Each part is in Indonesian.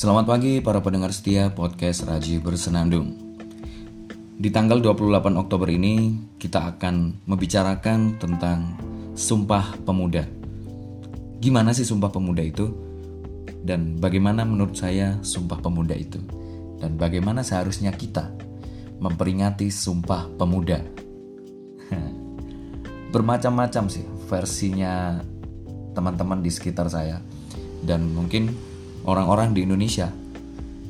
Selamat pagi para pendengar setia podcast Raji Bersenandung. Di tanggal 28 Oktober ini kita akan membicarakan tentang Sumpah Pemuda. Gimana sih Sumpah Pemuda itu? Dan bagaimana menurut saya Sumpah Pemuda itu? Dan bagaimana seharusnya kita memperingati Sumpah Pemuda? Bermacam-macam sih versinya teman-teman di sekitar saya. Dan mungkin orang-orang di Indonesia.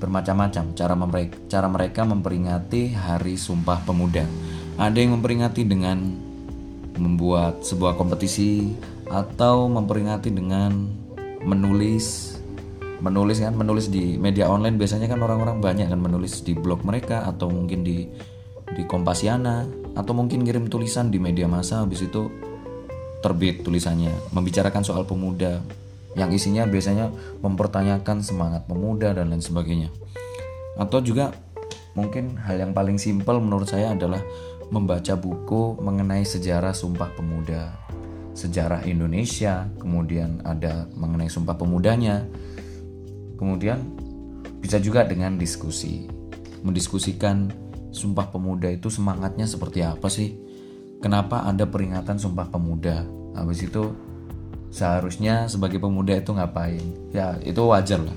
Bermacam-macam cara mereka, cara mereka memperingati Hari Sumpah Pemuda. Ada yang memperingati dengan membuat sebuah kompetisi atau memperingati dengan menulis menulis kan menulis di media online. Biasanya kan orang-orang banyak kan menulis di blog mereka atau mungkin di di Kompasiana atau mungkin kirim tulisan di media massa. Habis itu terbit tulisannya membicarakan soal pemuda yang isinya biasanya mempertanyakan semangat pemuda dan lain sebagainya. Atau juga mungkin hal yang paling simpel menurut saya adalah membaca buku mengenai sejarah Sumpah Pemuda, sejarah Indonesia, kemudian ada mengenai Sumpah Pemudanya. Kemudian bisa juga dengan diskusi, mendiskusikan Sumpah Pemuda itu semangatnya seperti apa sih? Kenapa ada peringatan Sumpah Pemuda? Habis itu seharusnya sebagai pemuda itu ngapain? Ya itu wajar lah.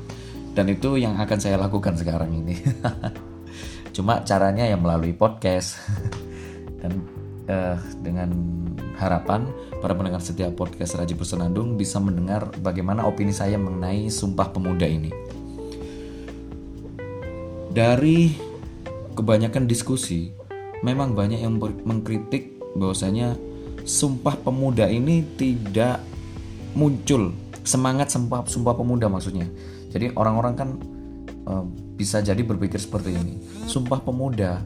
Dan itu yang akan saya lakukan sekarang ini. Cuma caranya ya melalui podcast. Dan uh, dengan harapan para pendengar setiap podcast Raji Bersenandung bisa mendengar bagaimana opini saya mengenai Sumpah Pemuda ini. Dari kebanyakan diskusi memang banyak yang mengkritik bahwasanya Sumpah Pemuda ini tidak muncul semangat sumpah sumpah pemuda maksudnya. Jadi orang-orang kan uh, bisa jadi berpikir seperti ini. Sumpah pemuda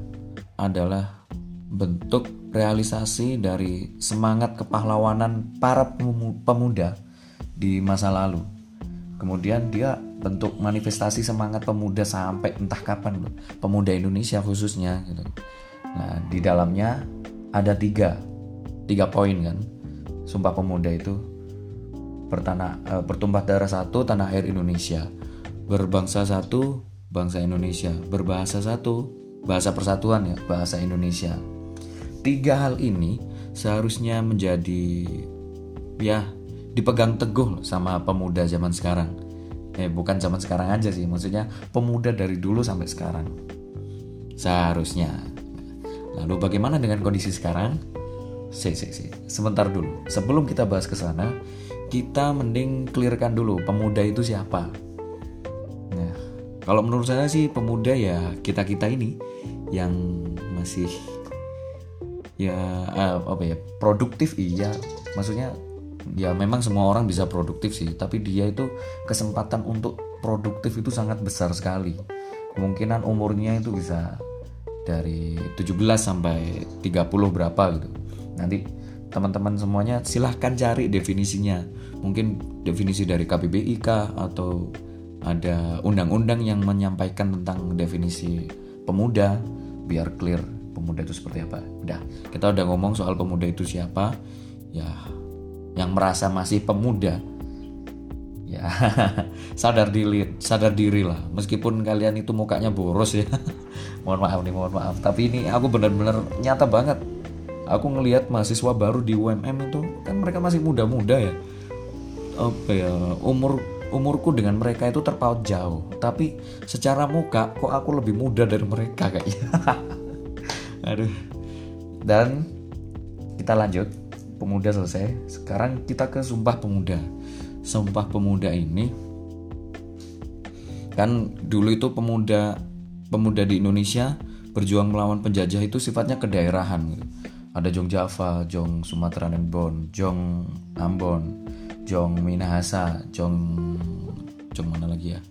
adalah bentuk realisasi dari semangat kepahlawanan para pemuda di masa lalu. Kemudian dia bentuk manifestasi semangat pemuda sampai entah kapan loh. Pemuda Indonesia khususnya gitu. Nah di dalamnya ada tiga tiga poin kan. Sumpah pemuda itu bertanah uh, bertumpah darah satu tanah air Indonesia. Berbangsa satu bangsa Indonesia. Berbahasa satu bahasa persatuan ya bahasa Indonesia. Tiga hal ini seharusnya menjadi ya dipegang teguh sama pemuda zaman sekarang. Eh bukan zaman sekarang aja sih maksudnya pemuda dari dulu sampai sekarang. Seharusnya. Lalu bagaimana dengan kondisi sekarang? Si si si. Sebentar dulu. Sebelum kita bahas ke sana kita mending clearkan dulu pemuda itu siapa. Nah, kalau menurut saya sih pemuda ya kita kita ini yang masih ya uh, apa ya produktif iya, maksudnya ya memang semua orang bisa produktif sih, tapi dia itu kesempatan untuk produktif itu sangat besar sekali. Kemungkinan umurnya itu bisa dari 17 sampai 30 berapa gitu. Nanti teman-teman semuanya silahkan cari definisinya mungkin definisi dari KBBI kah? Atau ada undang-undang yang menyampaikan tentang definisi pemuda? Biar clear pemuda itu seperti apa. Udah kita udah ngomong soal pemuda itu siapa. Ya yang merasa masih pemuda. Ya sadar diri sadar diri lah. Meskipun kalian itu mukanya boros ya. Mohon maaf nih mohon maaf. Tapi ini aku benar-benar nyata banget. Aku ngelihat mahasiswa baru di UMM itu kan mereka masih muda-muda ya apa ya umur umurku dengan mereka itu terpaut jauh. Tapi secara muka kok aku lebih muda dari mereka kayaknya. Aduh. Dan kita lanjut. Pemuda selesai. Sekarang kita ke sumpah pemuda. Sumpah pemuda ini kan dulu itu pemuda pemuda di Indonesia berjuang melawan penjajah itu sifatnya kedaerahan gitu. Ada Jong Java, Jong Sumatera dan Bon, Jong Ambon, Jong Minahasa, Jong Jong mana lagi ya?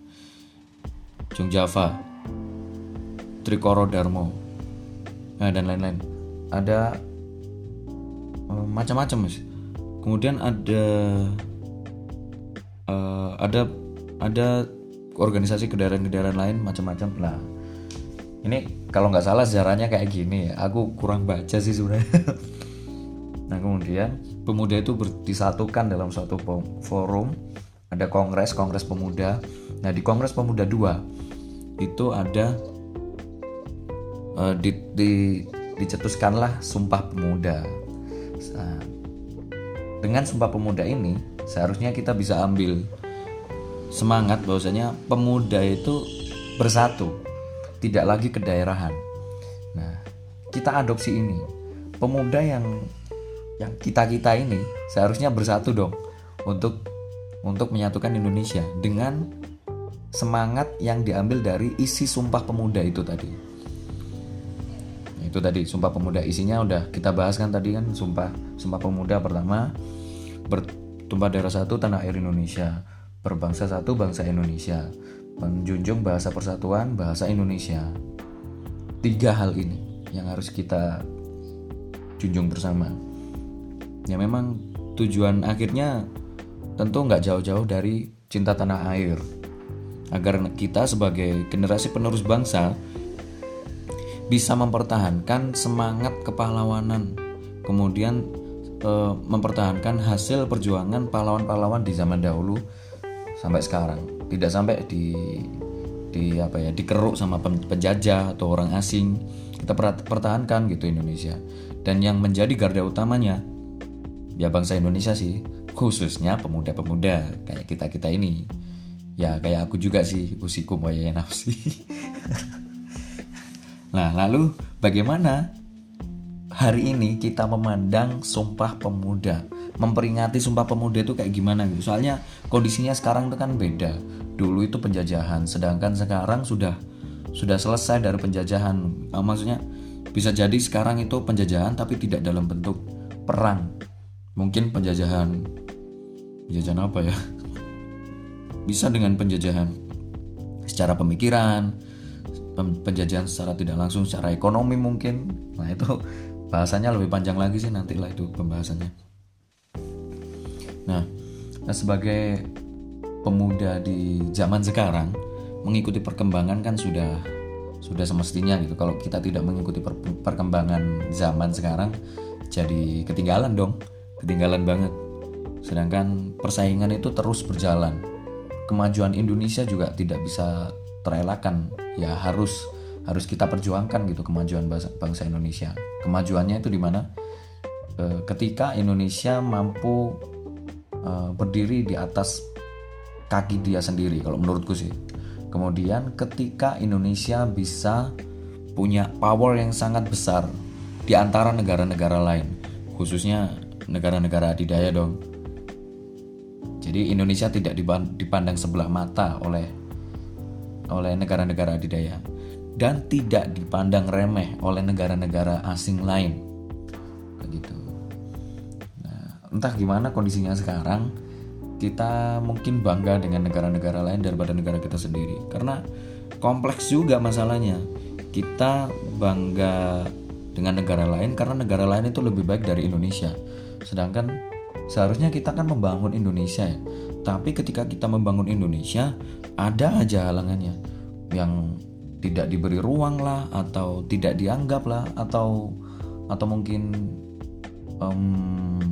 Jong Java, Trikoro Darmo, nah, dan lain-lain. Ada uh, macam-macam mas. Kemudian ada uh, ada ada organisasi kedaerahan-kedaerahan lain macam-macam. Nah, ini kalau nggak salah sejarahnya kayak gini aku kurang baca sih sebenarnya nah kemudian pemuda itu disatukan dalam suatu forum ada kongres kongres pemuda Nah di Kongres Pemuda 2 itu ada uh, di, di, dicetuskanlah Sumpah Pemuda. Dengan Sumpah Pemuda ini seharusnya kita bisa ambil semangat bahwasanya pemuda itu bersatu, tidak lagi kedaerahan. Nah, kita adopsi ini. Pemuda yang yang kita-kita ini seharusnya bersatu dong untuk untuk menyatukan Indonesia dengan semangat yang diambil dari isi Sumpah Pemuda itu tadi. Itu tadi Sumpah Pemuda isinya udah kita bahas kan tadi kan Sumpah Sumpah Pemuda pertama bertumpah darah satu tanah air Indonesia, berbangsa satu bangsa Indonesia, menjunjung bahasa persatuan bahasa Indonesia. Tiga hal ini yang harus kita junjung bersama ya memang tujuan akhirnya tentu nggak jauh-jauh dari cinta tanah air. Agar kita sebagai generasi penerus bangsa bisa mempertahankan semangat kepahlawanan. Kemudian e, mempertahankan hasil perjuangan pahlawan-pahlawan di zaman dahulu sampai sekarang. Tidak sampai di di apa ya dikeruk sama penjajah atau orang asing. Kita pertahankan gitu Indonesia. Dan yang menjadi garda utamanya ya bangsa Indonesia sih khususnya pemuda-pemuda kayak kita kita ini. Ya kayak aku juga sih usiku ya nafsi. Nah lalu bagaimana hari ini kita memandang sumpah pemuda? Memperingati sumpah pemuda itu kayak gimana gitu? Soalnya kondisinya sekarang itu kan beda. Dulu itu penjajahan sedangkan sekarang sudah sudah selesai dari penjajahan. Maksudnya bisa jadi sekarang itu penjajahan tapi tidak dalam bentuk perang mungkin penjajahan. Penjajahan apa ya? Bisa dengan penjajahan secara pemikiran penjajahan secara tidak langsung secara ekonomi mungkin. Nah itu bahasanya lebih panjang lagi sih nantilah itu pembahasannya. Nah, nah sebagai pemuda di zaman sekarang mengikuti perkembangan kan sudah sudah semestinya gitu. Kalau kita tidak mengikuti perkembangan zaman sekarang jadi ketinggalan dong ketinggalan banget. Sedangkan persaingan itu terus berjalan. Kemajuan Indonesia juga tidak bisa terelakkan. Ya harus harus kita perjuangkan gitu kemajuan bangsa, Indonesia. Kemajuannya itu di mana? E, ketika Indonesia mampu e, berdiri di atas kaki dia sendiri kalau menurutku sih. Kemudian ketika Indonesia bisa punya power yang sangat besar di antara negara-negara lain, khususnya negara-negara adidaya dong. Jadi Indonesia tidak dipandang sebelah mata oleh oleh negara-negara adidaya dan tidak dipandang remeh oleh negara-negara asing lain. Begitu. Nah, entah gimana kondisinya sekarang, kita mungkin bangga dengan negara-negara lain daripada negara kita sendiri karena kompleks juga masalahnya. Kita bangga dengan negara lain karena negara lain itu lebih baik dari Indonesia Sedangkan seharusnya kita kan membangun Indonesia ya. Tapi ketika kita membangun Indonesia, ada aja halangannya yang tidak diberi ruang lah atau tidak dianggap lah atau atau mungkin um,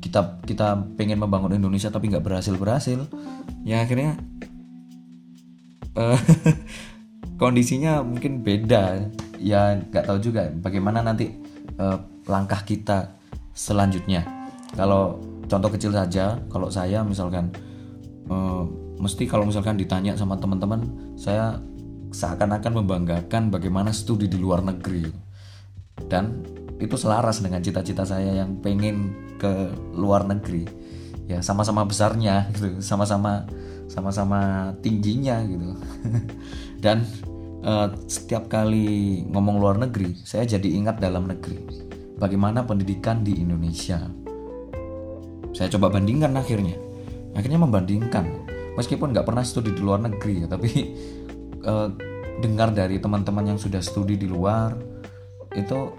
kita kita pengen membangun Indonesia tapi nggak berhasil berhasil ya akhirnya uh, kondisinya mungkin beda ya nggak tahu juga bagaimana nanti uh, langkah kita selanjutnya. Kalau contoh kecil saja kalau saya misalkan uh, mesti kalau misalkan ditanya sama teman-teman saya seakan-akan membanggakan bagaimana studi di luar negeri. Dan itu selaras dengan cita-cita saya yang pengen ke luar negeri. Ya sama-sama besarnya gitu sama-sama sama-sama tingginya gitu. Dan uh, setiap kali ngomong luar negeri saya jadi ingat dalam negeri bagaimana pendidikan di Indonesia. Saya coba bandingkan akhirnya. Akhirnya membandingkan. Meskipun nggak pernah studi di luar negeri ya, tapi eh, dengar dari teman-teman yang sudah studi di luar itu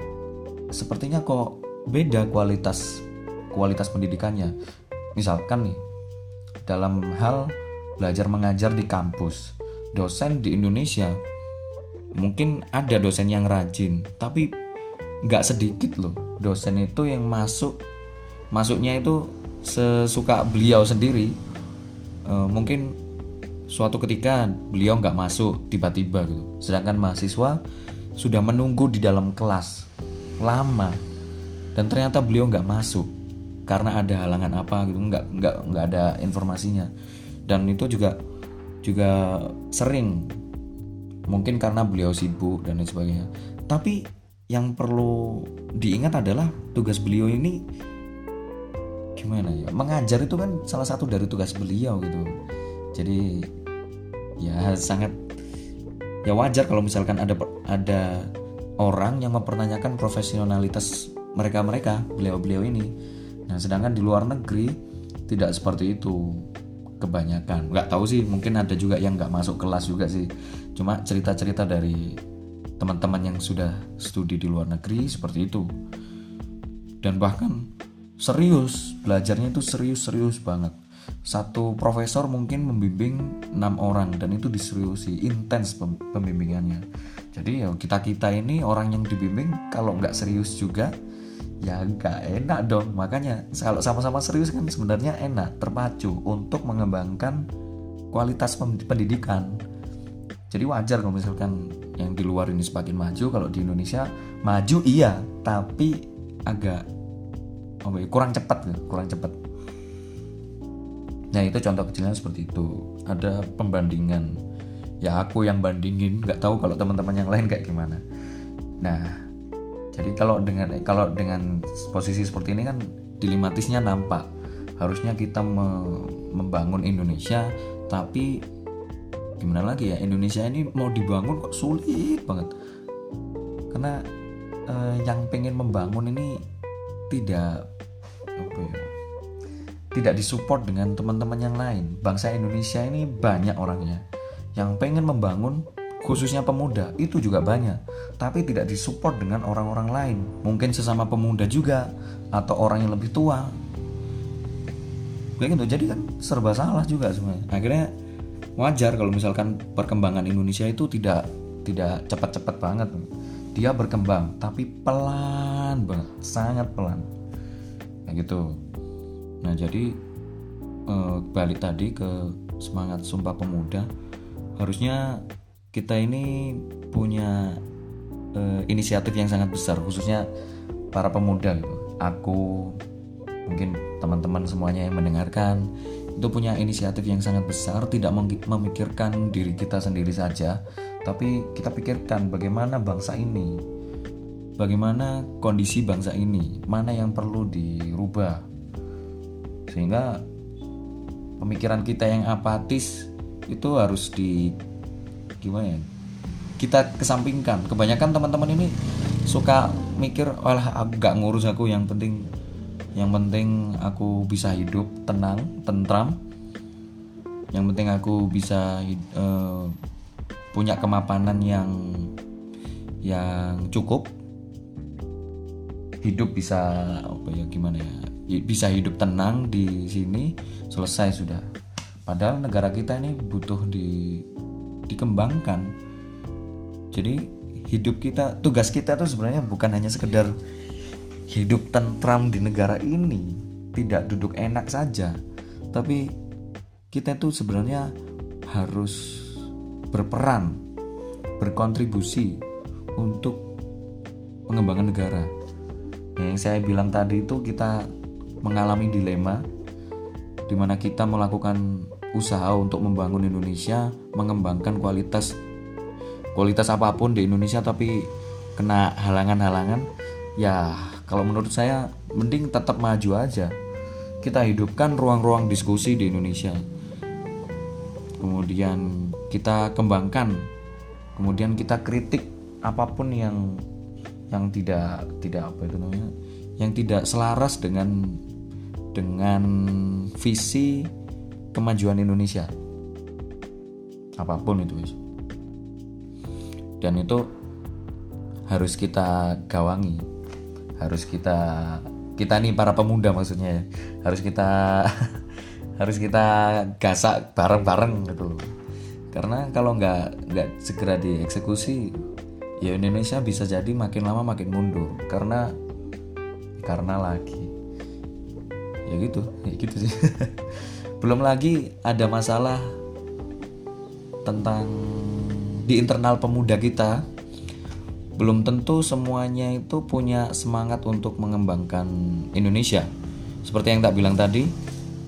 sepertinya kok beda kualitas kualitas pendidikannya. Misalkan nih dalam hal belajar mengajar di kampus, dosen di Indonesia mungkin ada dosen yang rajin, tapi nggak sedikit loh. Dosen itu yang masuk masuknya itu sesuka beliau sendiri. E, mungkin suatu ketika beliau nggak masuk tiba-tiba gitu. Sedangkan mahasiswa sudah menunggu di dalam kelas lama dan ternyata beliau nggak masuk karena ada halangan apa gitu. Nggak nggak nggak ada informasinya. Dan itu juga juga sering. Mungkin karena beliau sibuk dan lain sebagainya. Tapi yang perlu diingat adalah tugas beliau ini gimana ya? Mengajar itu kan salah satu dari tugas beliau gitu. Jadi ya sangat ya wajar kalau misalkan ada ada orang yang mempertanyakan profesionalitas mereka-mereka beliau-beliau ini. Nah sedangkan di luar negeri tidak seperti itu kebanyakan. Nggak tahu sih mungkin ada juga yang nggak masuk kelas juga sih. Cuma cerita-cerita dari teman-teman yang sudah studi di luar negeri seperti itu. Dan bahkan serius belajarnya itu serius-serius banget. Satu profesor mungkin membimbing enam orang dan itu diseriusi intens pembimbingannya. Jadi ya kita kita ini orang yang dibimbing kalau nggak serius juga ya nggak enak dong. Makanya kalau sama-sama serius kan sebenarnya enak terpacu untuk mengembangkan kualitas pendidikan. Jadi wajar kalau misalkan yang di luar ini semakin maju kalau di Indonesia maju iya tapi agak oh, kurang cepat kurang cepat Nah itu contoh kecilnya seperti itu. Ada pembandingan. Ya aku yang bandingin, nggak tahu kalau teman-teman yang lain kayak gimana. Nah, jadi kalau dengan kalau dengan posisi seperti ini kan dilematisnya nampak. Harusnya kita me membangun Indonesia, tapi gimana lagi ya? Indonesia ini mau dibangun kok sulit banget. Karena eh, yang pengen membangun ini tidak apa ya tidak disupport dengan teman-teman yang lain. Bangsa Indonesia ini banyak orangnya. Yang pengen membangun khususnya pemuda itu juga banyak. Tapi tidak disupport dengan orang-orang lain. Mungkin sesama pemuda juga atau orang yang lebih tua. Kayak gitu. Jadi kan serba salah juga sebenarnya. Akhirnya wajar kalau misalkan perkembangan Indonesia itu tidak tidak cepat-cepat banget dia berkembang tapi pelan banget sangat pelan kayak gitu Nah jadi eh, balik tadi ke semangat Sumpah Pemuda, harusnya kita ini punya eh, inisiatif yang sangat besar, khususnya para pemuda. Gitu. Aku mungkin teman-teman semuanya yang mendengarkan itu punya inisiatif yang sangat besar, tidak memikirkan diri kita sendiri saja, tapi kita pikirkan bagaimana bangsa ini, bagaimana kondisi bangsa ini, mana yang perlu dirubah, sehingga pemikiran kita yang apatis itu harus di gimana ya kita kesampingkan. Kebanyakan teman-teman ini suka mikir walah aku gak ngurus aku yang penting yang penting aku bisa hidup tenang tentram. Yang penting aku bisa uh, punya kemapanan yang yang cukup. Hidup bisa apa ya gimana ya bisa hidup tenang di sini selesai sudah. Padahal negara kita ini butuh di dikembangkan. Jadi hidup kita tugas kita tuh sebenarnya bukan hanya sekedar hidup tentram di negara ini tidak duduk enak saja. Tapi kita tuh sebenarnya harus berperan berkontribusi untuk pengembangan negara. Yang saya bilang tadi itu kita mengalami dilema di mana kita melakukan usaha untuk membangun Indonesia, mengembangkan kualitas kualitas apa pun di Indonesia tapi kena halangan-halangan, ya kalau menurut saya mending tetap maju aja. Kita hidupkan ruang-ruang diskusi di Indonesia. Kemudian kita kembangkan, kemudian kita kritik apa pun yang yang tidak tidak apa itu namanya, yang tidak selaras dengan dengan visi kemajuan Indonesia apa pun itu dan itu harus kita gawangi harus kita kita nih para pemuda maksudnya ya. Harus kita harus kita gasak bareng-bareng gitu loh. Karena kalau nggak nggak segera dieksekusi ya Indonesia bisa jadi makin lama makin mundur. Karena karena lagi. Ya gitu ya gitu sih. Belum lagi ada masalah tentang di internal pemuda kita belum tentu semuanya itu punya semangat untuk mengembangkan Indonesia. Seperti yang tak bilang tadi,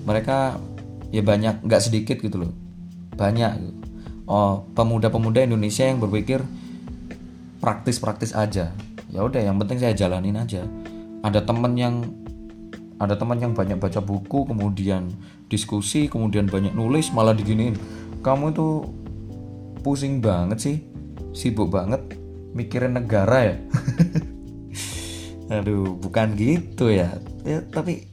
mereka ya banyak nggak sedikit gitu loh, banyak. Oh pemuda-pemuda Indonesia yang berpikir praktis-praktis aja. Ya udah, yang penting saya jalanin aja. Ada teman yang ada teman yang banyak baca buku, kemudian diskusi, kemudian banyak nulis, malah diginiin. Kamu itu pusing banget sih, sibuk banget mikirin negara ya? Aduh bukan gitu ya, ya tapi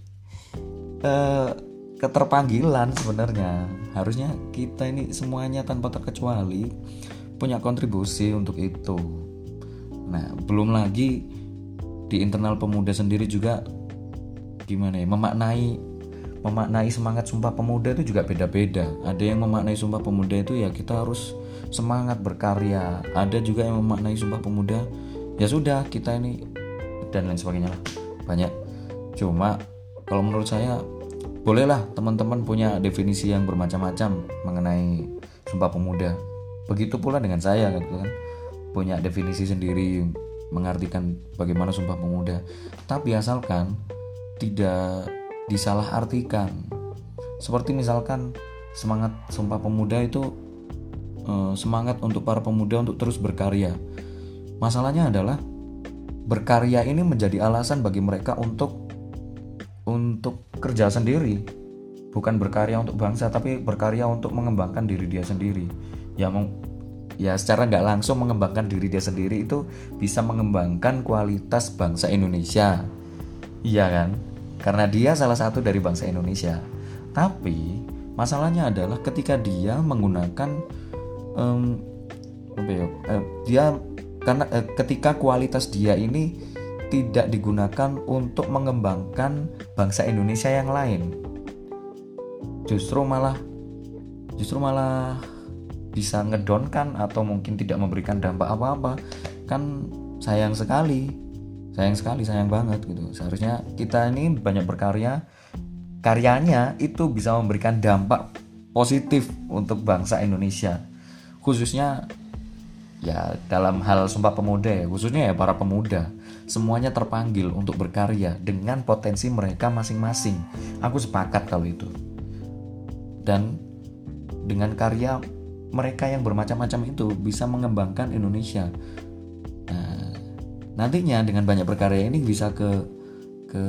uh, keterpanggilan sebenarnya. Harusnya kita ini semuanya tanpa terkecuali punya kontribusi untuk itu. Nah belum lagi di internal pemuda sendiri juga gimana ya memaknai memaknai semangat sumpah pemuda itu juga beda-beda. Ada yang memaknai sumpah pemuda itu ya kita harus semangat berkarya. Ada juga yang memaknai sumpah pemuda ya sudah kita ini dan lain sebagainya lah. Banyak. Cuma kalau menurut saya bolehlah teman-teman punya definisi yang bermacam-macam mengenai sumpah pemuda. Begitu pula dengan saya gitu kan. Punya definisi sendiri mengartikan bagaimana sumpah pemuda. Tapi asalkan tidak disalahartikan seperti misalkan semangat sumpah pemuda itu semangat untuk para pemuda untuk terus berkarya. Masalahnya adalah berkarya ini menjadi alasan bagi mereka untuk untuk kerja sendiri, bukan berkarya untuk bangsa, tapi berkarya untuk mengembangkan diri dia sendiri. Ya, meng, ya secara nggak langsung mengembangkan diri dia sendiri itu bisa mengembangkan kualitas bangsa Indonesia, iya kan? Karena dia salah satu dari bangsa Indonesia. Tapi masalahnya adalah ketika dia menggunakan um, ya, dia karena uh, ketika kualitas dia ini tidak digunakan untuk mengembangkan bangsa Indonesia yang lain. Justru malah justru malah bisa ngedonkan atau mungkin tidak memberikan dampak apa-apa. Kan sayang sekali sayang sekali sayang banget gitu. Seharusnya kita ini banyak berkarya karyanya itu bisa memberikan dampak positif untuk bangsa Indonesia khususnya ya dalam hal sumpah pemuda ya khususnya ya para pemuda semuanya terpanggil untuk berkarya dengan potensi mereka masing-masing. Aku sepakat kalau itu. Dan dengan karya mereka yang bermacam-macam itu bisa mengembangkan Indonesia. Nah, nantinya dengan banyak berkarya ini bisa ke ke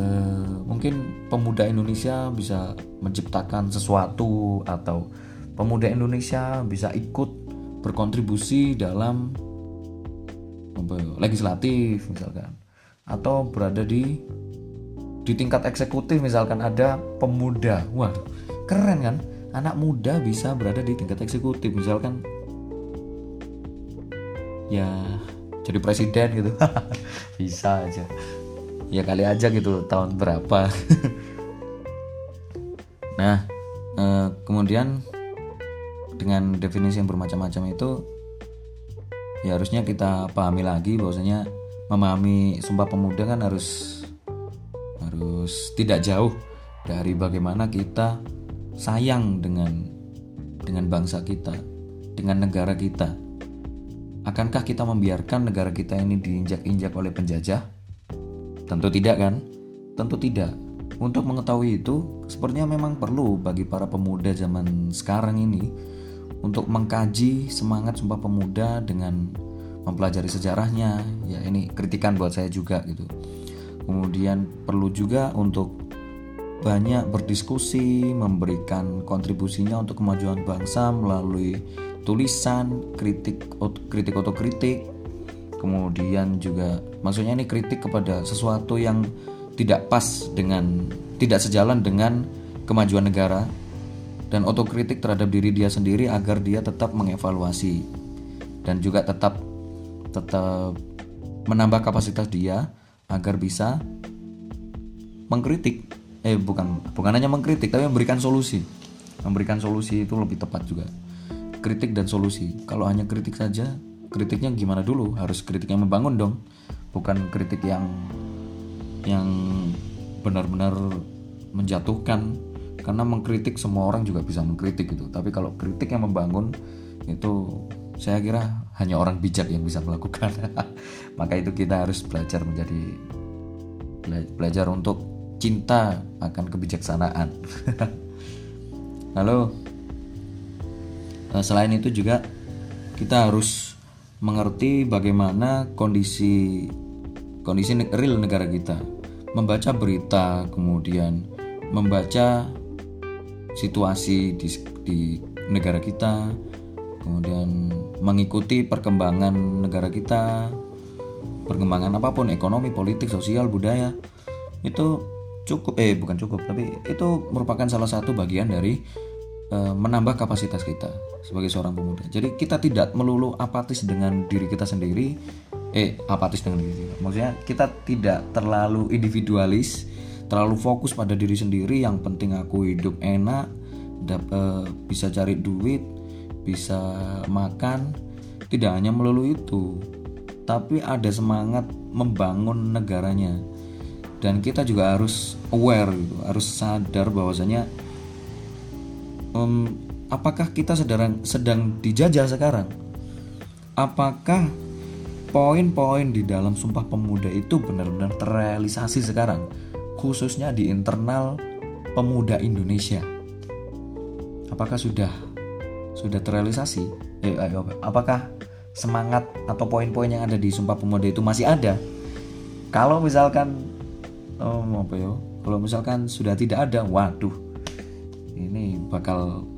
mungkin pemuda Indonesia bisa menciptakan sesuatu atau pemuda Indonesia bisa ikut berkontribusi dalam ya, legislatif misalkan. Atau berada di di tingkat eksekutif misalkan ada pemuda. Wah keren kan? Anak muda bisa berada di tingkat eksekutif misalkan. Ya jadi presiden gitu. Bisa aja. Ya kali aja gitu tahun berapa. Nah eh, kemudian dengan definisi yang bermacam-macam itu ya harusnya kita pahami lagi bahwasanya memahami sumpah pemuda kan harus harus tidak jauh dari bagaimana kita sayang dengan dengan bangsa kita, dengan negara kita. Akankah kita membiarkan negara kita ini diinjak-injak oleh penjajah? Tentu tidak kan? Tentu tidak. Untuk mengetahui itu, sepertinya memang perlu bagi para pemuda zaman sekarang ini untuk mengkaji semangat Sumpah Pemuda dengan mempelajari sejarahnya. Ya ini kritikan buat saya juga gitu. Kemudian perlu juga untuk banyak berdiskusi, memberikan kontribusinya untuk kemajuan bangsa melalui tulisan, kritik, kritik otokritik, kemudian juga maksudnya ini kritik kepada sesuatu yang tidak pas dengan tidak sejalan dengan kemajuan negara dan otokritik terhadap diri dia sendiri agar dia tetap mengevaluasi dan juga tetap tetap menambah kapasitas dia agar bisa mengkritik. Eh bukan bukan hanya mengkritik tapi memberikan solusi. Memberikan solusi itu lebih tepat juga. Kritik dan solusi. Kalau hanya kritik saja kritiknya gimana dulu? Harus kritik yang membangun dong bukan kritik yang yang benar-benar menjatuhkan karena mengkritik semua orang juga bisa mengkritik gitu. Tapi kalau kritik yang membangun itu saya kira hanya orang bijak yang bisa melakukan. Maka itu kita harus belajar menjadi belajar untuk cinta akan kebijaksanaan. Lalu eh, selain itu juga kita harus mengerti bagaimana kondisi kondisi real negara kita. Membaca berita kemudian membaca situasi di, di negara kita kemudian mengikuti perkembangan negara kita perkembangan apa pun ekonomi politik sosial budaya itu cukup eh bukan cukup tapi itu merupakan salah satu bagian dari eh, menambah kapasitas kita sebagai seorang pemuda. Jadi kita tidak melulu apatis dengan diri kita sendiri eh apatis dengan diri kita. Maksudnya kita tidak terlalu individualis terlalu fokus pada diri sendiri yang penting aku hidup enak eh, bisa cari duit bisa makan tidak hanya melulu itu tapi ada semangat membangun negaranya. Dan kita juga harus aware gitu harus sadar bahwasanya um, apakah kita sedang sedang dijajah sekarang? Apakah poin-poin di dalam Sumpah Pemuda itu benar-benar terrealisasi sekarang khususnya di internal pemuda Indonesia. Apakah sudah sudah terrealisasi? Eh, apakah semangat atau poin-poin yang ada di Sumpah Pemuda itu masih ada? Kalau misalkan oh apa ya? Kalau misalkan sudah tidak ada waduh ini bakal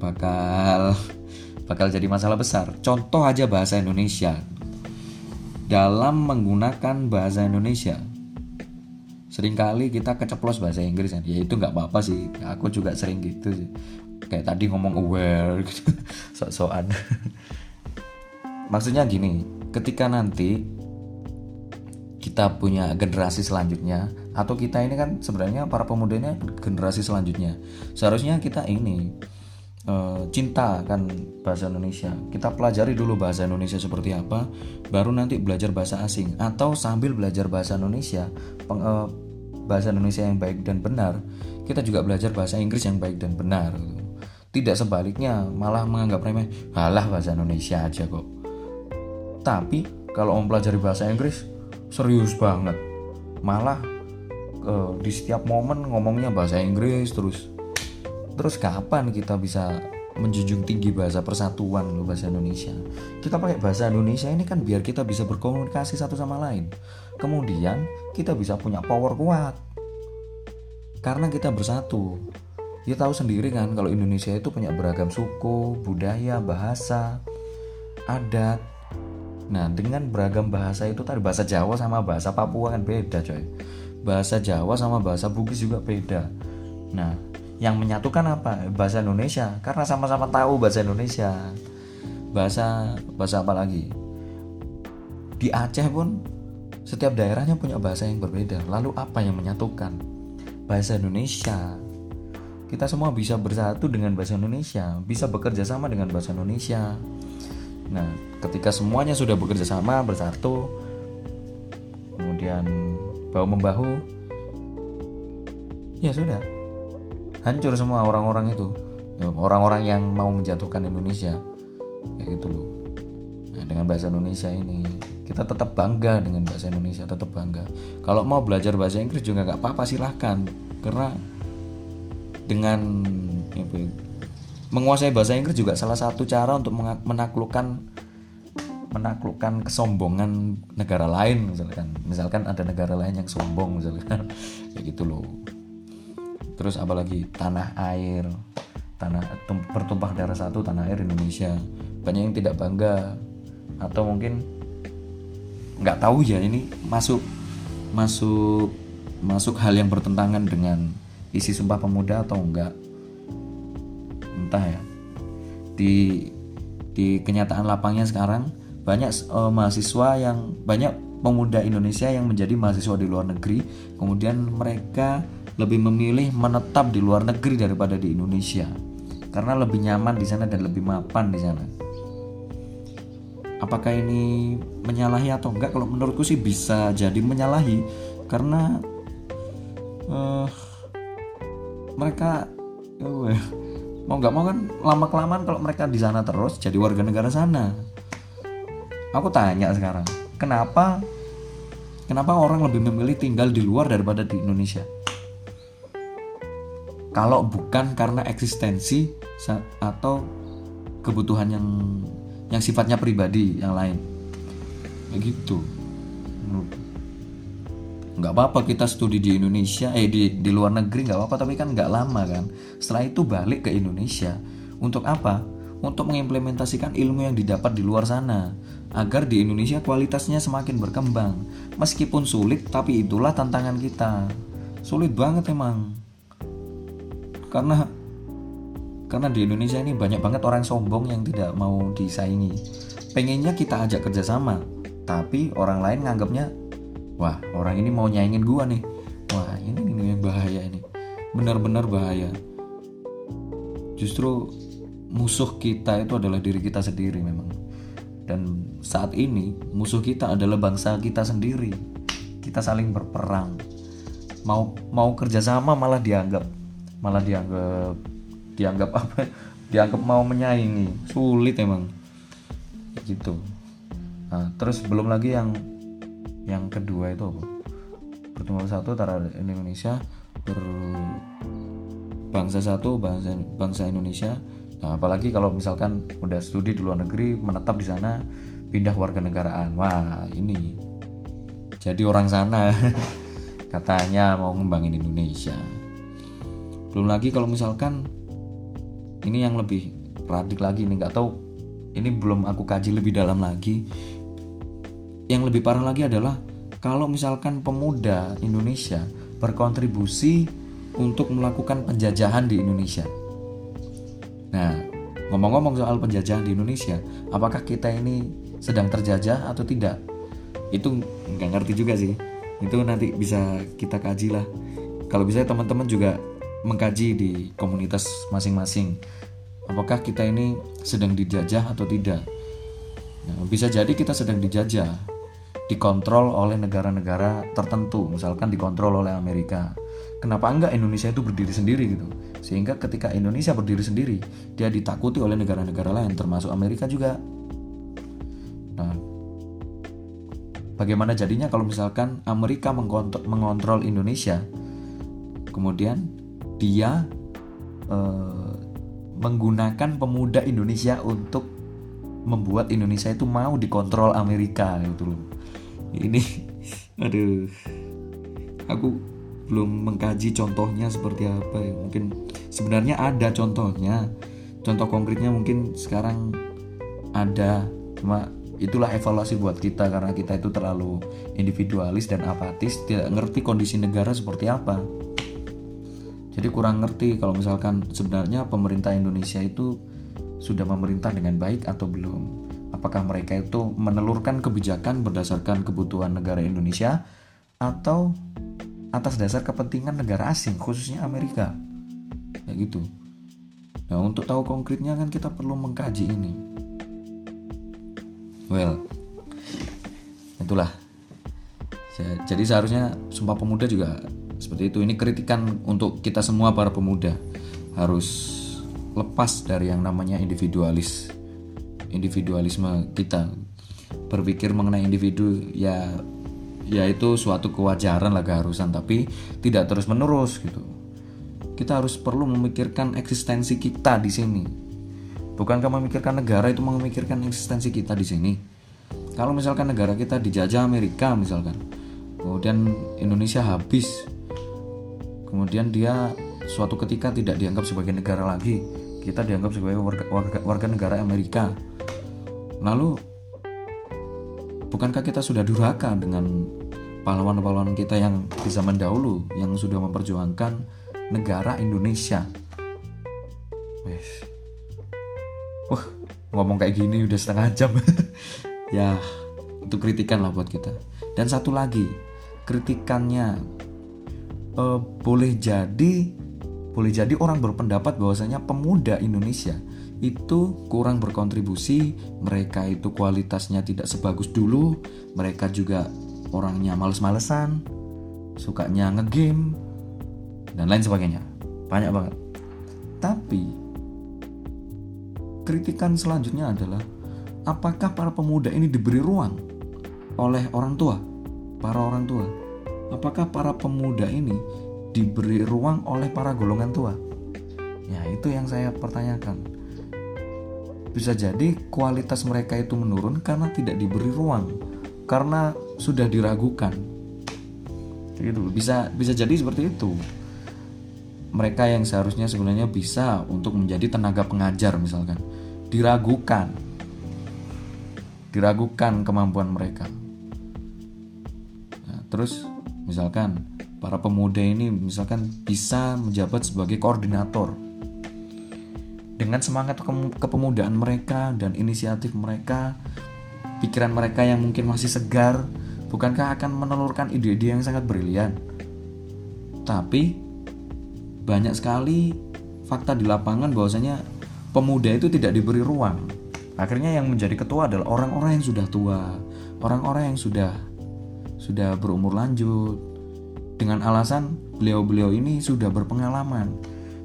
bakal bakal jadi masalah besar. Contoh aja bahasa Indonesia. Dalam menggunakan bahasa Indonesia sering kali kita keceplos bahasa Inggris ya itu nggak apa-apa sih. Aku juga sering gitu sih. Kayak tadi ngomong aware gitu. Sok-sokan. Maksudnya gini ketika nanti kita punya generasi selanjutnya atau kita ini kan sebenarnya para pemudanya generasi selanjutnya seharusnya kita ini uh, cinta kan bahasa Indonesia. Kita pelajari dulu bahasa Indonesia seperti apa baru nanti belajar bahasa asing. Atau sambil belajar bahasa Indonesia uh, bahasa Indonesia yang baik dan benar kita juga belajar bahasa Inggris yang baik dan benar. Tidak sebaliknya malah menganggap remeh halah bahasa Indonesia aja kok. Tapi kalau mempelajari bahasa Inggris serius banget. Malah uh, di setiap momen ngomongnya bahasa Inggris terus terus kapan kita bisa menjunjung tinggi bahasa persatuan bahasa Indonesia? Kita pakai bahasa Indonesia ini kan biar kita bisa berkomunikasi satu sama lain kemudian kita bisa punya power kuat karena kita bersatu ya tahu sendiri kan kalau Indonesia itu punya beragam suku, budaya, bahasa, adat. Nah, dengan beragam bahasa itu tadi bahasa Jawa sama bahasa Papua kan beda, coy. Bahasa Jawa sama bahasa Bugis juga beda. Nah, yang menyatukan apa? Bahasa Indonesia karena sama-sama tahu bahasa Indonesia. Bahasa bahasa apa lagi? Di Aceh pun setiap daerahnya punya bahasa yang berbeda. Lalu apa yang menyatukan? Bahasa Indonesia kita semua bisa bersatu dengan bahasa Indonesia, bisa bekerja sama dengan bahasa Indonesia. Nah, ketika semuanya sudah bekerja sama, bersatu, kemudian bahu membahu, ya sudah, hancur semua orang-orang itu, orang-orang yang mau menjatuhkan Indonesia, kayak gitu loh. Nah, dengan bahasa Indonesia ini kita tetap bangga dengan bahasa Indonesia, tetap bangga. Kalau mau belajar bahasa Inggris juga nggak apa-apa silahkan, karena dengan ya, menguasai bahasa Inggris juga salah satu cara untuk menaklukkan menaklukkan kesombongan negara lain misalkan. Misalkan ada negara lain yang sombong misalkan. Kayak gitu loh. Terus apalagi tanah air. Tanah bertumpah darah satu tanah air Indonesia. Banyak yang tidak bangga. Atau mungkin nggak tahu ya ini masuk masuk masuk hal yang bertentangan dengan isi Sumpah Pemuda atau enggak? Entah ya. Di di kenyataan lapangnya sekarang banyak uh, mahasiswa yang banyak pemuda Indonesia yang menjadi mahasiswa di luar negeri kemudian mereka lebih memilih menetap di luar negeri daripada di Indonesia karena lebih nyaman di sana dan lebih mapan di sana apakah ini menyalahi atau enggak? Kalau menurutku sih bisa jadi menyalahi karena uh, mereka uh, mau nggak mau kan lama kelamaan kalau mereka di sana terus jadi warga negara sana. Aku tanya sekarang kenapa kenapa orang lebih memilih tinggal di luar daripada di Indonesia? Kalau bukan karena eksistensi atau kebutuhan yang yang sifatnya pribadi yang lain. Begitu nggak apa-apa kita studi di Indonesia eh di di luar negeri nggak apa-apa tapi kan nggak lama kan. Setelah itu balik ke Indonesia. Untuk apa? Untuk mengimplementasikan ilmu yang didapat di luar sana. Agar di Indonesia kualitasnya semakin berkembang. Meskipun sulit tapi itulah tantangan kita. Sulit banget emang. Karena karena di Indonesia ini banyak banget orang sombong yang tidak mau disaingi. Pengennya kita ajak kerjasama tapi orang lain nganggapnya wah orang ini mau nyaingin gua nih. Wah ini ini bahaya ini. Benar-benar bahaya. Justru musuh kita itu adalah diri kita sendiri memang. Dan saat ini musuh kita adalah bangsa kita sendiri. Kita saling berperang. Mau mau kerjasama malah dianggap malah dianggap dianggap apa dianggap mau menyaingi. Sulit emang. Gitu. Nah, terus belum lagi yang yang kedua itu apa? Pertemuan satu antara Indonesia berbangsa satu bangsa bangsa Indonesia. Nah, apalagi kalau misalkan udah studi di luar negeri menetap di sana pindah warga negaraan. Wah ini jadi orang sana katanya mau ngembangin Indonesia. Belum lagi kalau misalkan ini yang lebih radik lagi nih nggak tahu ini belum aku kaji lebih dalam lagi yang lebih parah lagi adalah kalau misalkan pemuda Indonesia berkontribusi untuk melakukan penjajahan di Indonesia. Nah, ngomong-ngomong soal penjajahan di Indonesia, apakah kita ini sedang terjajah atau tidak? Itu nggak ngerti juga sih. Itu nanti bisa kita kaji lah. Kalau bisa teman-teman juga mengkaji di komunitas masing-masing. Apakah kita ini sedang dijajah atau tidak? Nah, bisa jadi kita sedang dijajah dikontrol oleh negara-negara tertentu, misalkan dikontrol oleh Amerika. Kenapa enggak Indonesia itu berdiri sendiri gitu? Sehingga ketika Indonesia berdiri sendiri, dia ditakuti oleh negara-negara lain termasuk Amerika juga. Nah, bagaimana jadinya kalau misalkan Amerika mengontrol, Indonesia, kemudian dia eh, menggunakan pemuda Indonesia untuk membuat Indonesia itu mau dikontrol Amerika gitu loh. Ini aduh. Aku belum mengkaji contohnya seperti apa ya. Mungkin sebenarnya ada contohnya. Contoh konkretnya mungkin sekarang ada. Cuma itulah evaluasi buat kita karena kita itu terlalu individualis dan apatis tidak ngerti kondisi negara seperti apa jadi kurang ngerti kalau misalkan sebenarnya pemerintah Indonesia itu sudah memerintah dengan baik atau belum Apakah mereka itu menelurkan kebijakan berdasarkan kebutuhan negara Indonesia atau atas dasar kepentingan negara asing, khususnya Amerika? Ya gitu. Nah, untuk tahu konkretnya kan kita perlu mengkaji ini. Well, itulah. Jadi seharusnya Sumpah Pemuda juga seperti itu. Ini kritikan untuk kita semua para pemuda. Harus lepas dari yang namanya individualis individualisme kita. Berpikir mengenai individu ya ya itu suatu kewajaran lah keharusan. Tapi tidak terus menerus gitu. Kita harus perlu memikirkan eksistensi kita di sini. Bukankah memikirkan negara itu memikirkan eksistensi kita di sini? Kalau misalkan negara kita dijajah Amerika misalkan kemudian Indonesia habis kemudian dia suatu ketika tidak dianggap sebagai negara lagi kita dianggap sebagai warga, warga, warga negara Amerika Lalu bukankah kita sudah durhaka dengan pahlawan-pahlawan kita yang di zaman dahulu yang sudah memperjuangkan negara Indonesia? Wah, ngomong kayak gini udah setengah jam. ya, itu kritikan lah buat kita. Dan satu lagi, kritikannya uh, boleh jadi boleh jadi orang berpendapat bahwasanya pemuda Indonesia itu kurang berkontribusi, mereka itu kualitasnya tidak sebagus dulu, mereka juga orangnya males-malesan, sukanya ngegame, dan lain sebagainya. Banyak banget. Tapi kritikan selanjutnya adalah apakah para pemuda ini diberi ruang oleh orang tua, para orang tua? Apakah para pemuda ini diberi ruang oleh para golongan tua? Ya, itu yang saya pertanyakan. Bisa jadi kualitas mereka itu menurun karena tidak diberi ruang, karena sudah diragukan. Gitu, bisa bisa jadi seperti itu mereka yang seharusnya sebenarnya bisa untuk menjadi tenaga pengajar misalkan diragukan diragukan kemampuan mereka nah, terus misalkan para pemuda ini misalkan bisa menjabat sebagai koordinator dengan semangat kepemudaan mereka dan inisiatif mereka pikiran mereka yang mungkin masih segar bukankah akan menelurkan ide-ide yang sangat brilian tapi banyak sekali fakta di lapangan bahwasanya pemuda itu tidak diberi ruang. Akhirnya yang menjadi ketua adalah orang-orang yang sudah tua, orang-orang yang sudah sudah berumur lanjut. Dengan alasan beliau-beliau ini sudah berpengalaman,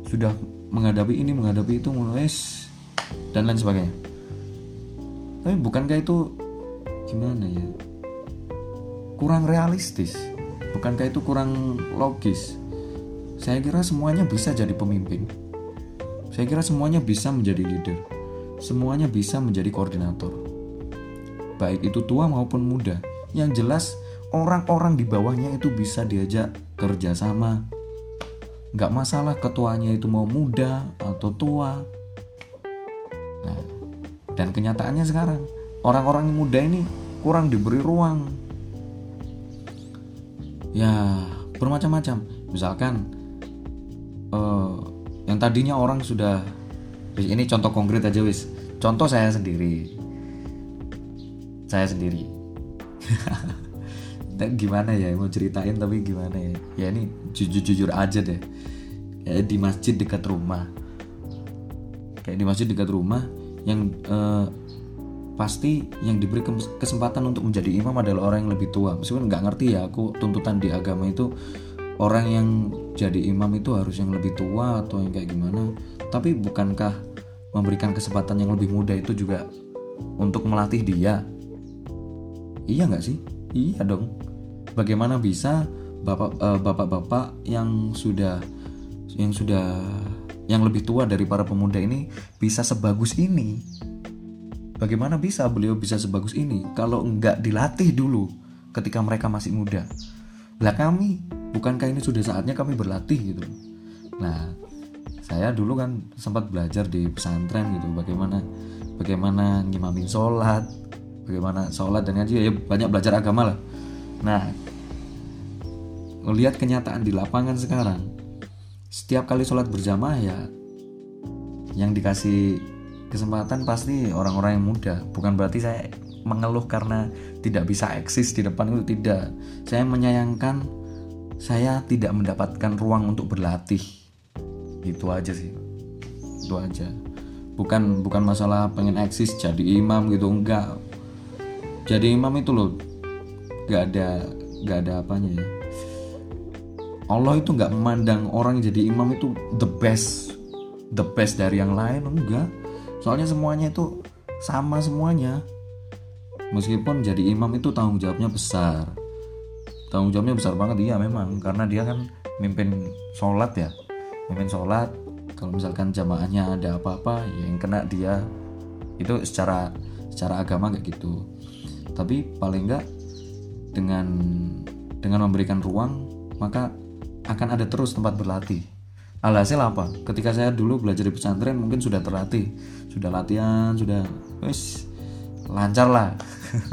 sudah menghadapi ini, menghadapi itu, menulis dan lain sebagainya. Tapi bukankah itu gimana ya? Kurang realistis. Bukankah itu kurang logis? Saya kira semuanya bisa jadi pemimpin. Saya kira semuanya bisa menjadi leader. Semuanya bisa menjadi koordinator. Baik itu tua maupun muda. Yang jelas orang-orang di bawahnya itu bisa diajak kerjasama. Gak masalah ketuanya itu mau muda atau tua. Nah, dan kenyataannya sekarang orang-orang muda ini kurang diberi ruang. Ya, bermacam-macam. Misalkan uh, yang tadinya orang sudah ini contoh konkret aja wis contoh saya sendiri saya sendiri gimana ya mau ceritain tapi gimana ya? Ya ini jujur jujur aja deh. Kayak di masjid dekat rumah. Kayak di masjid dekat rumah yang uh, pasti yang diberi kesempatan untuk menjadi imam adalah orang yang lebih tua. Meskipun nggak ngerti ya aku tuntutan di agama itu orang yang jadi imam itu harus yang lebih tua atau yang kayak gimana. Tapi bukankah memberikan kesempatan yang lebih muda itu juga untuk melatih dia? Iya nggak sih? Iya dong bagaimana bisa bapak uh, bapak-bapak yang sudah yang sudah yang lebih tua dari para pemuda ini bisa sebagus ini? Bagaimana bisa beliau bisa sebagus ini kalau nggak dilatih dulu ketika mereka masih muda? Lah kami bukankah ini sudah saatnya kami berlatih gitu? Nah saya dulu kan sempat belajar di pesantren gitu bagaimana bagaimana ngimamin sholat bagaimana sholat dan ngaji ya banyak belajar agama lah. Nah melihat kenyataan di lapangan sekarang. Setiap kali sholat berjamaah ya yang dikasih kesempatan pasti orang-orang yang muda. Bukan berarti saya mengeluh karena tidak bisa eksis di depan itu tidak. Saya menyayangkan saya tidak mendapatkan ruang untuk berlatih. Itu aja sih. Itu aja. Bukan bukan masalah pengen eksis jadi imam gitu enggak. Jadi imam itu loh nggak ada nggak ada apanya ya Allah itu nggak memandang orang jadi imam itu the best the best dari yang lain enggak. Soalnya semuanya itu sama semuanya. Meskipun jadi imam itu tanggung jawabnya besar. Tanggung jawabnya besar banget iya memang. Karena dia kan mimpin sholat ya. Mimpin sholat kalau misalkan jamaahnya ada apa-apa ya yang kena dia. Itu secara secara agama kayak gitu. Tapi paling enggak dengan dengan memberikan ruang maka akan ada terus tempat berlatih. Alhasil apa? Ketika saya dulu belajar di pesantren mungkin sudah terlatih. Sudah latihan sudah wis lancar lah.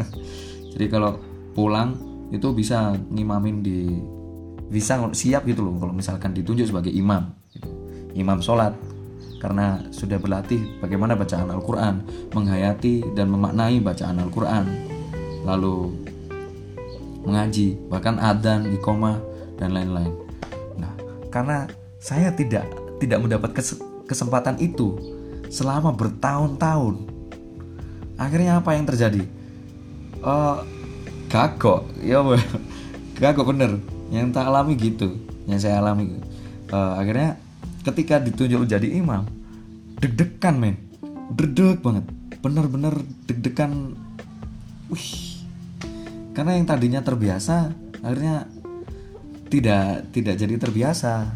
Jadi kalau pulang itu bisa ngimamin di bisa siap gitu loh kalau misalkan ditunjuk sebagai imam. Imam sholat. Karena sudah berlatih bagaimana bacaan Al-Quran menghayati dan memaknai bacaan Al-Quran. Lalu mengaji bahkan adan ikomah dan lain-lain karena saya tidak tidak mendapat kesempatan itu selama bertahun-tahun. Akhirnya apa yang terjadi? Uh, kagok ya kagok bener. Yang tak alami gitu. Yang saya alami. Uh, akhirnya ketika ditunjuk jadi imam deg-degan men. Dredeg banget. Bener-bener deg-degan. Wih. Karena yang tadinya terbiasa akhirnya tidak tidak jadi terbiasa.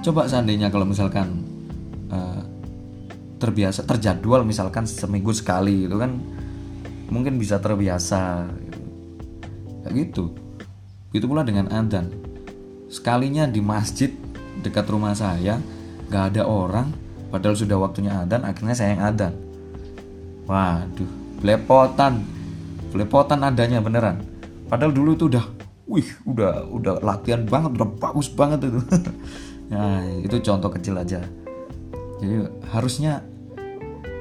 Coba seandainya kalau misalkan uh, terbiasa terjadwal misalkan seminggu sekali itu kan mungkin bisa terbiasa. Kayak gitu. Itu pula dengan adzan. Sekalinya di masjid dekat rumah saya nggak ada orang padahal sudah waktunya adzan akhirnya saya yang adzan. Waduh belepotan. Belepotan adanya beneran. Padahal dulu itu udah wih udah udah latihan banget udah bagus banget itu. Nah itu contoh kecil aja. Jadi harusnya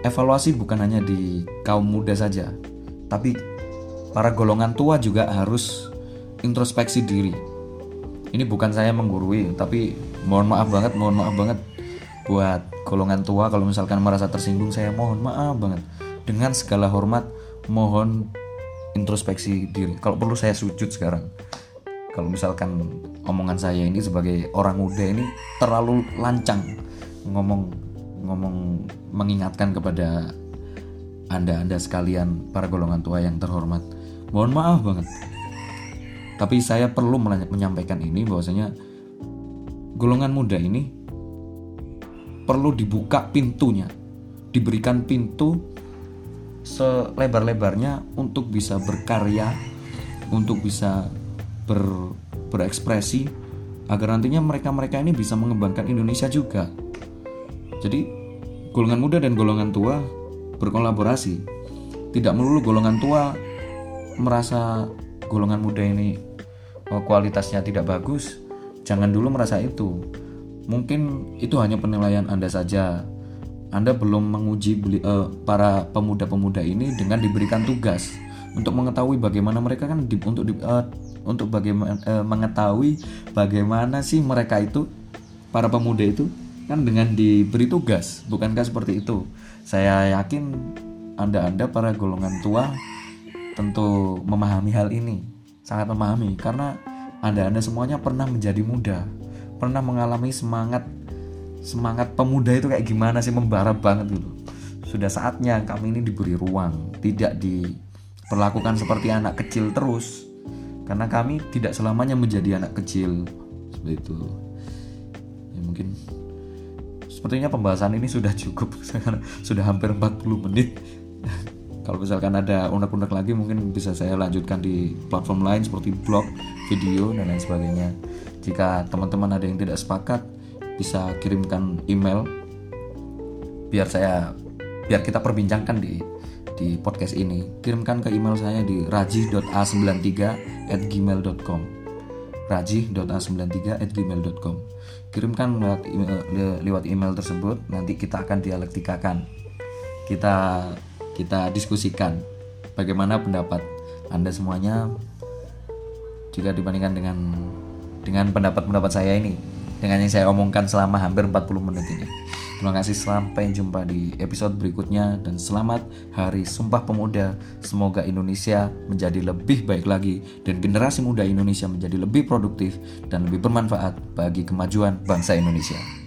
evaluasi bukan hanya di kaum muda saja tapi para golongan tua juga harus introspeksi diri. Ini bukan saya menggurui tapi mohon maaf banget mohon maaf banget buat golongan tua kalau misalkan merasa tersinggung saya mohon maaf banget. Dengan segala hormat mohon introspeksi diri. Kalau perlu saya sujud sekarang kalau misalkan omongan saya ini sebagai orang muda ini terlalu lancang ngomong ngomong mengingatkan kepada anda-anda sekalian para golongan tua yang terhormat. Mohon maaf banget. Tapi saya perlu menyampaikan ini bahwasanya golongan muda ini perlu dibuka pintunya, diberikan pintu selebar-lebarnya untuk bisa berkarya, untuk bisa ber, berekspresi agar nantinya mereka-mereka ini bisa mengembangkan Indonesia juga. Jadi golongan muda dan golongan tua berkolaborasi. Tidak melulu golongan tua merasa golongan muda ini oh, kualitasnya tidak bagus. Jangan dulu merasa itu. Mungkin itu hanya penilaian Anda saja. Anda belum menguji uh, para pemuda-pemuda ini dengan diberikan tugas untuk mengetahui bagaimana mereka kan di, untuk di, uh, untuk bagaimana e, mengetahui bagaimana sih mereka itu para pemuda itu kan dengan diberi tugas bukankah seperti itu? Saya yakin anda-anda para golongan tua tentu memahami hal ini sangat memahami karena anda-anda semuanya pernah menjadi muda pernah mengalami semangat semangat pemuda itu kayak gimana sih membara banget gitu. Sudah saatnya kami ini diberi ruang tidak diperlakukan seperti anak kecil terus karena kami tidak selamanya menjadi anak kecil. Seperti itu. Ya mungkin sepertinya pembahasan ini sudah cukup. Sudah hampir 40 menit. Kalau misalkan ada unek-unek lagi mungkin bisa saya lanjutkan di platform lain seperti blog, video dan lain sebagainya. Jika teman-teman ada yang tidak sepakat bisa kirimkan email. Biar saya biar kita perbincangkan di di podcast ini kirimkan ke email saya di raji.a93 at gmail.com raji.a93 at gmail.com kirimkan lewat email, lewat email tersebut nanti kita akan dialektikakan kita kita diskusikan bagaimana pendapat anda semuanya jika dibandingkan dengan dengan pendapat-pendapat saya ini dengan yang saya omongkan selama hampir 40 menit ini Terima kasih sampai jumpa di episode berikutnya dan selamat Hari Sumpah Pemuda. Semoga Indonesia menjadi lebih baik lagi dan generasi muda Indonesia menjadi lebih produktif dan lebih bermanfaat bagi kemajuan bangsa Indonesia.